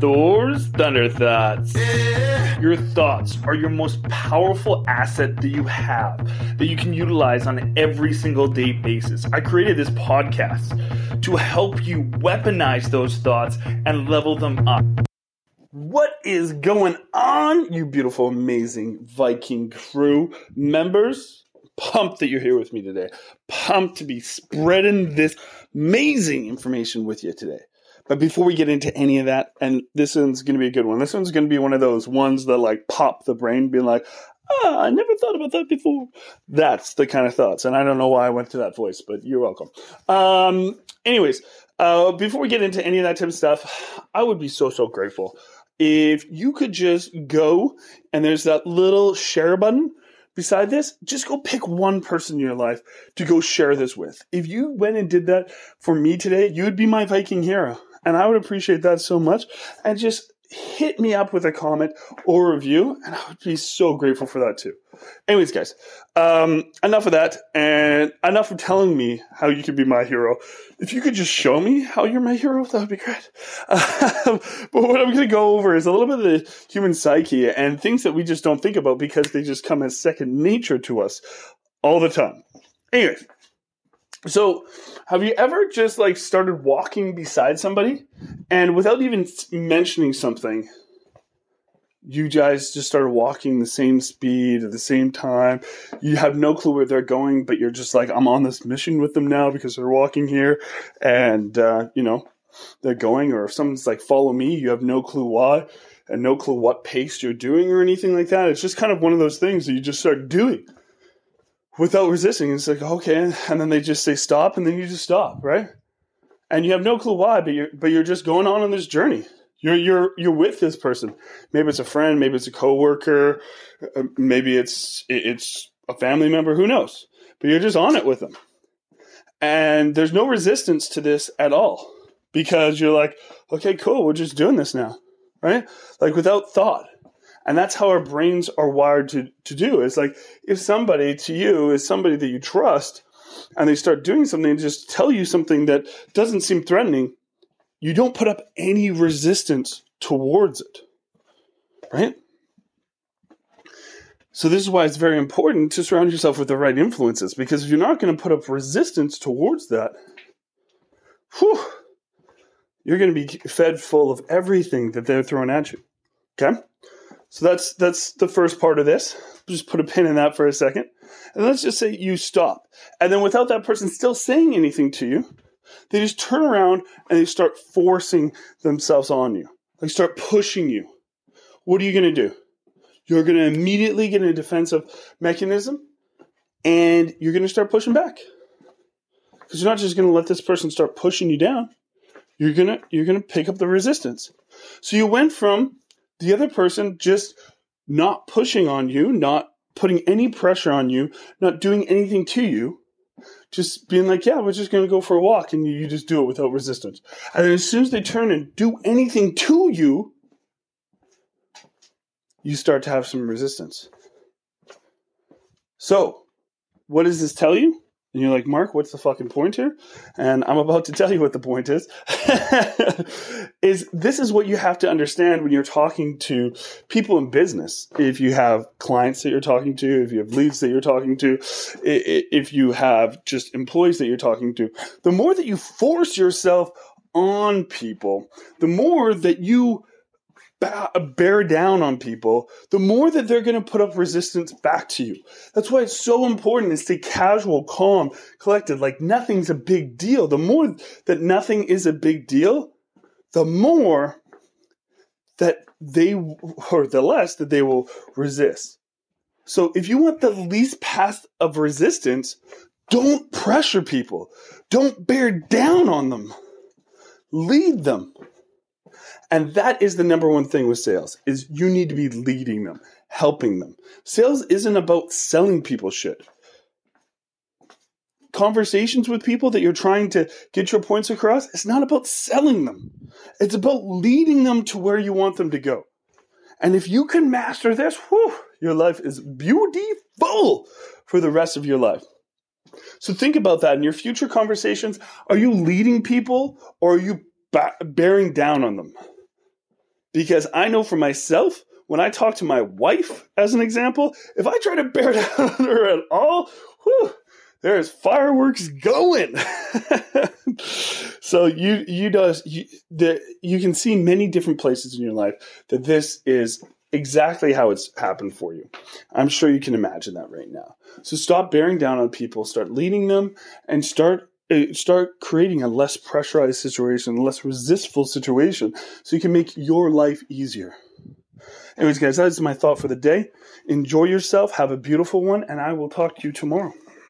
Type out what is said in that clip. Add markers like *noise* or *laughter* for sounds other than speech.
Thor's Thunder Thoughts. Your thoughts are your most powerful asset that you have that you can utilize on every single day basis. I created this podcast to help you weaponize those thoughts and level them up. What is going on, you beautiful, amazing Viking crew members? Pumped that you're here with me today. Pumped to be spreading this amazing information with you today. But before we get into any of that, and this one's going to be a good one. This one's going to be one of those ones that like pop the brain, being like, ah, I never thought about that before. That's the kind of thoughts. And I don't know why I went to that voice, but you're welcome. Um, anyways, uh, before we get into any of that type of stuff, I would be so, so grateful if you could just go and there's that little share button beside this, just go pick one person in your life to go share this with. If you went and did that for me today, you would be my Viking hero. And I would appreciate that so much. And just hit me up with a comment or review, and I would be so grateful for that too. Anyways, guys, um, enough of that, and enough of telling me how you could be my hero. If you could just show me how you're my hero, that would be great. Um, *laughs* but what I'm going to go over is a little bit of the human psyche and things that we just don't think about because they just come as second nature to us all the time. Anyways, so, have you ever just like started walking beside somebody and without even mentioning something, you guys just started walking the same speed at the same time. You have no clue where they're going, but you're just like, I'm on this mission with them now because they're walking here and, uh, you know, they're going. Or if someone's like, follow me, you have no clue why and no clue what pace you're doing or anything like that. It's just kind of one of those things that you just start doing without resisting. It's like, okay. And then they just say stop and then you just stop, right? And you have no clue why, but you're, but you're just going on on this journey. You're, you're, you're with this person. Maybe it's a friend, maybe it's a coworker, uh, maybe it's, it's a family member, who knows? But you're just on it with them. And there's no resistance to this at all because you're like, okay, cool, we're just doing this now, right? Like without thought. And that's how our brains are wired to, to do. It's like if somebody to you is somebody that you trust and they start doing something and just tell you something that doesn't seem threatening, you don't put up any resistance towards it. Right? So this is why it's very important to surround yourself with the right influences because if you're not going to put up resistance towards that, whew, you're going to be fed full of everything that they're throwing at you. Okay? So that's that's the first part of this. Just put a pin in that for a second. And let's just say you stop. And then without that person still saying anything to you, they just turn around and they start forcing themselves on you. They start pushing you. What are you going to do? You're going to immediately get a defensive mechanism and you're going to start pushing back. Because you're not just going to let this person start pushing you down. You're going to you're going to pick up the resistance. So you went from the other person just not pushing on you, not putting any pressure on you, not doing anything to you, just being like, yeah, we're just going to go for a walk. And you just do it without resistance. And then as soon as they turn and do anything to you, you start to have some resistance. So, what does this tell you? And you're like, Mark, what's the fucking point here? And I'm about to tell you what the point is. *laughs* is this is what you have to understand when you're talking to people in business. If you have clients that you're talking to, if you have leads that you're talking to, if you have just employees that you're talking to, the more that you force yourself on people, the more that you bear down on people, the more that they're going to put up resistance back to you. That's why it's so important to stay casual, calm, collected, like nothing's a big deal. The more that nothing is a big deal, the more that they, or the less that they will resist. So if you want the least path of resistance, don't pressure people. Don't bear down on them. Lead them. And that is the number one thing with sales is you need to be leading them, helping them. Sales isn't about selling people shit. Conversations with people that you're trying to get your points across, it's not about selling them. It's about leading them to where you want them to go. And if you can master this, whew, your life is beautiful for the rest of your life. So think about that in your future conversations. Are you leading people or are you ba- bearing down on them? Because I know for myself, when I talk to my wife, as an example, if I try to bear *laughs* down on her at all, whew, there's fireworks going. *laughs* so you you does you, the, you can see many different places in your life that this is exactly how it's happened for you. I'm sure you can imagine that right now. So stop bearing down on people, start leading them, and start Uh, start creating a less pressurized situation, less resistful situation, so you can make your life easier. Anyways, guys, that's my thought for the day. Enjoy yourself, have a beautiful one, and I will talk to you tomorrow.